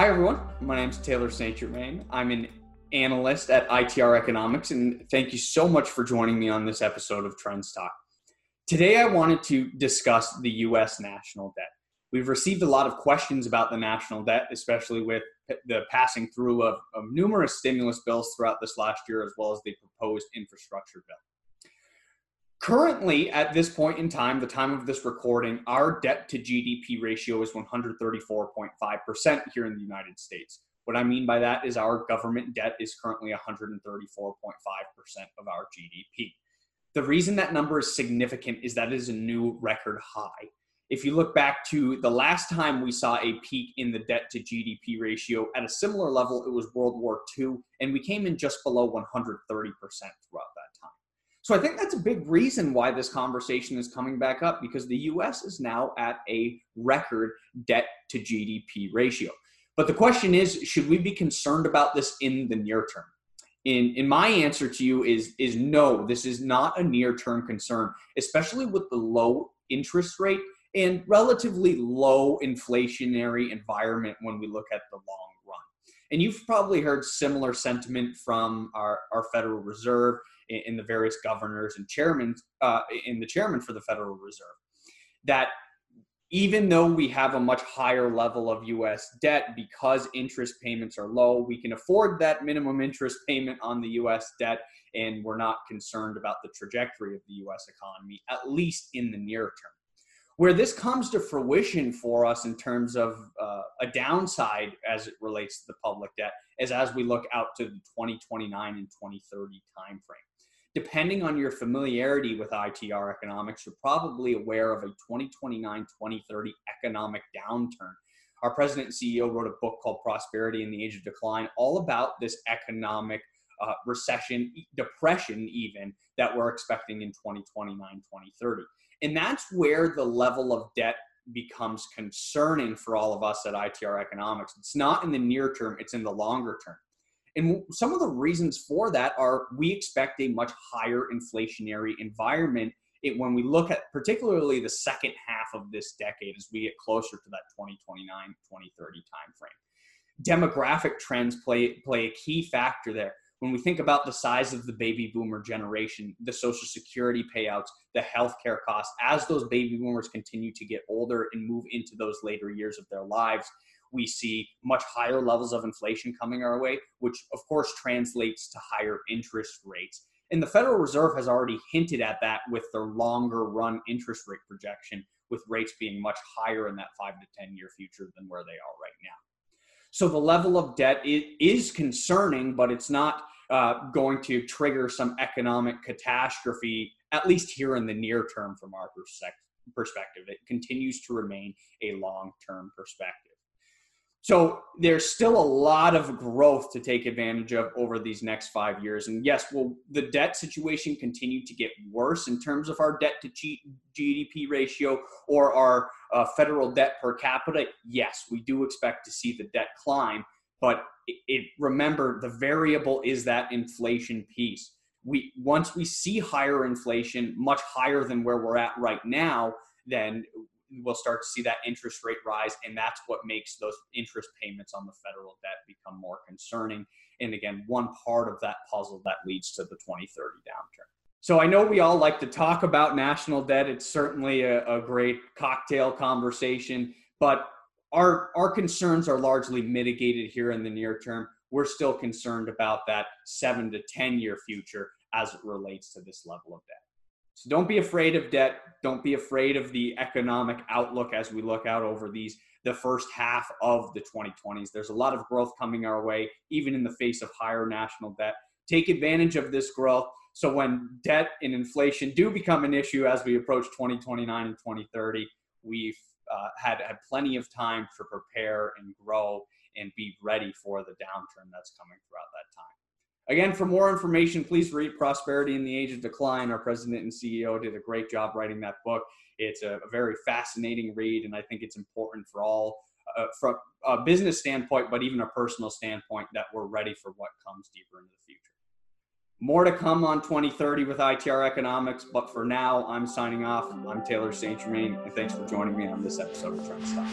Hi, everyone. My name is Taylor St. Germain. I'm an analyst at ITR Economics, and thank you so much for joining me on this episode of Trends Talk. Today, I wanted to discuss the U.S. national debt. We've received a lot of questions about the national debt, especially with the passing through of, of numerous stimulus bills throughout this last year, as well as the proposed infrastructure bill. Currently, at this point in time, the time of this recording, our debt to GDP ratio is 134.5% here in the United States. What I mean by that is our government debt is currently 134.5% of our GDP. The reason that number is significant is that it is a new record high. If you look back to the last time we saw a peak in the debt to GDP ratio at a similar level, it was World War II, and we came in just below 130% throughout that time. So I think that's a big reason why this conversation is coming back up because the US is now at a record debt to GDP ratio. But the question is should we be concerned about this in the near term? In, in my answer to you is is no this is not a near term concern especially with the low interest rate and relatively low inflationary environment when we look at the long run and you've probably heard similar sentiment from our, our federal reserve in the various governors and chairmen uh, in the chairman for the Federal Reserve that even though we have a much higher level of US debt because interest payments are low, we can afford that minimum interest payment on the US debt and we're not concerned about the trajectory of the US economy, at least in the near term. Where this comes to fruition for us in terms of uh, a downside as it relates to the public debt is as we look out to the 2029 and 2030 timeframe depending on your familiarity with ITR economics, you're probably aware of a 2029 2030 economic downturn. Our president and CEO wrote a book called Prosperity in the Age of Decline, all about this economic uh, recession, depression, even that we're expecting in 2029 2030. And that's where the level of debt becomes concerning for all of us at ITR Economics. It's not in the near term, it's in the longer term. And some of the reasons for that are we expect a much higher inflationary environment it, when we look at particularly the second half of this decade as we get closer to that 2029 2030 timeframe. Demographic trends play, play a key factor there. When we think about the size of the baby boomer generation, the social security payouts, the healthcare costs, as those baby boomers continue to get older and move into those later years of their lives, we see much higher levels of inflation coming our way, which of course translates to higher interest rates. And the Federal Reserve has already hinted at that with their longer run interest rate projection, with rates being much higher in that five to 10 year future than where they are right now. So the level of debt is concerning, but it's not uh, going to trigger some economic catastrophe, at least here in the near term from our perspective. It continues to remain a long term perspective. So there's still a lot of growth to take advantage of over these next five years. And yes, will the debt situation continue to get worse in terms of our debt to GDP ratio or our uh, federal debt per capita? Yes, we do expect to see the debt climb. But it, it remember the variable is that inflation piece. We once we see higher inflation, much higher than where we're at right now, then we'll start to see that interest rate rise, and that's what makes those interest payments on the federal debt become more concerning. And again, one part of that puzzle that leads to the 2030 downturn. So I know we all like to talk about national debt. It's certainly a, a great cocktail conversation, but our our concerns are largely mitigated here in the near term. We're still concerned about that seven to ten year future as it relates to this level of debt. So don't be afraid of debt. Don't be afraid of the economic outlook as we look out over these the first half of the 2020s. There's a lot of growth coming our way, even in the face of higher national debt. Take advantage of this growth. So when debt and inflation do become an issue as we approach 2029 and 2030, we've uh, had had plenty of time to prepare and grow and be ready for the downturn that's coming throughout that. Again, for more information, please read Prosperity in the Age of Decline. Our president and CEO did a great job writing that book. It's a, very fascinating read, and I think it's important for all, uh, from a business standpoint, but even a personal standpoint, that we're ready for what comes deeper into the future. More to come on 2030 with ITR Economics, but for now, I'm signing off. I'm Taylor St. Germain, and thanks for joining me on this episode of Trends Talk.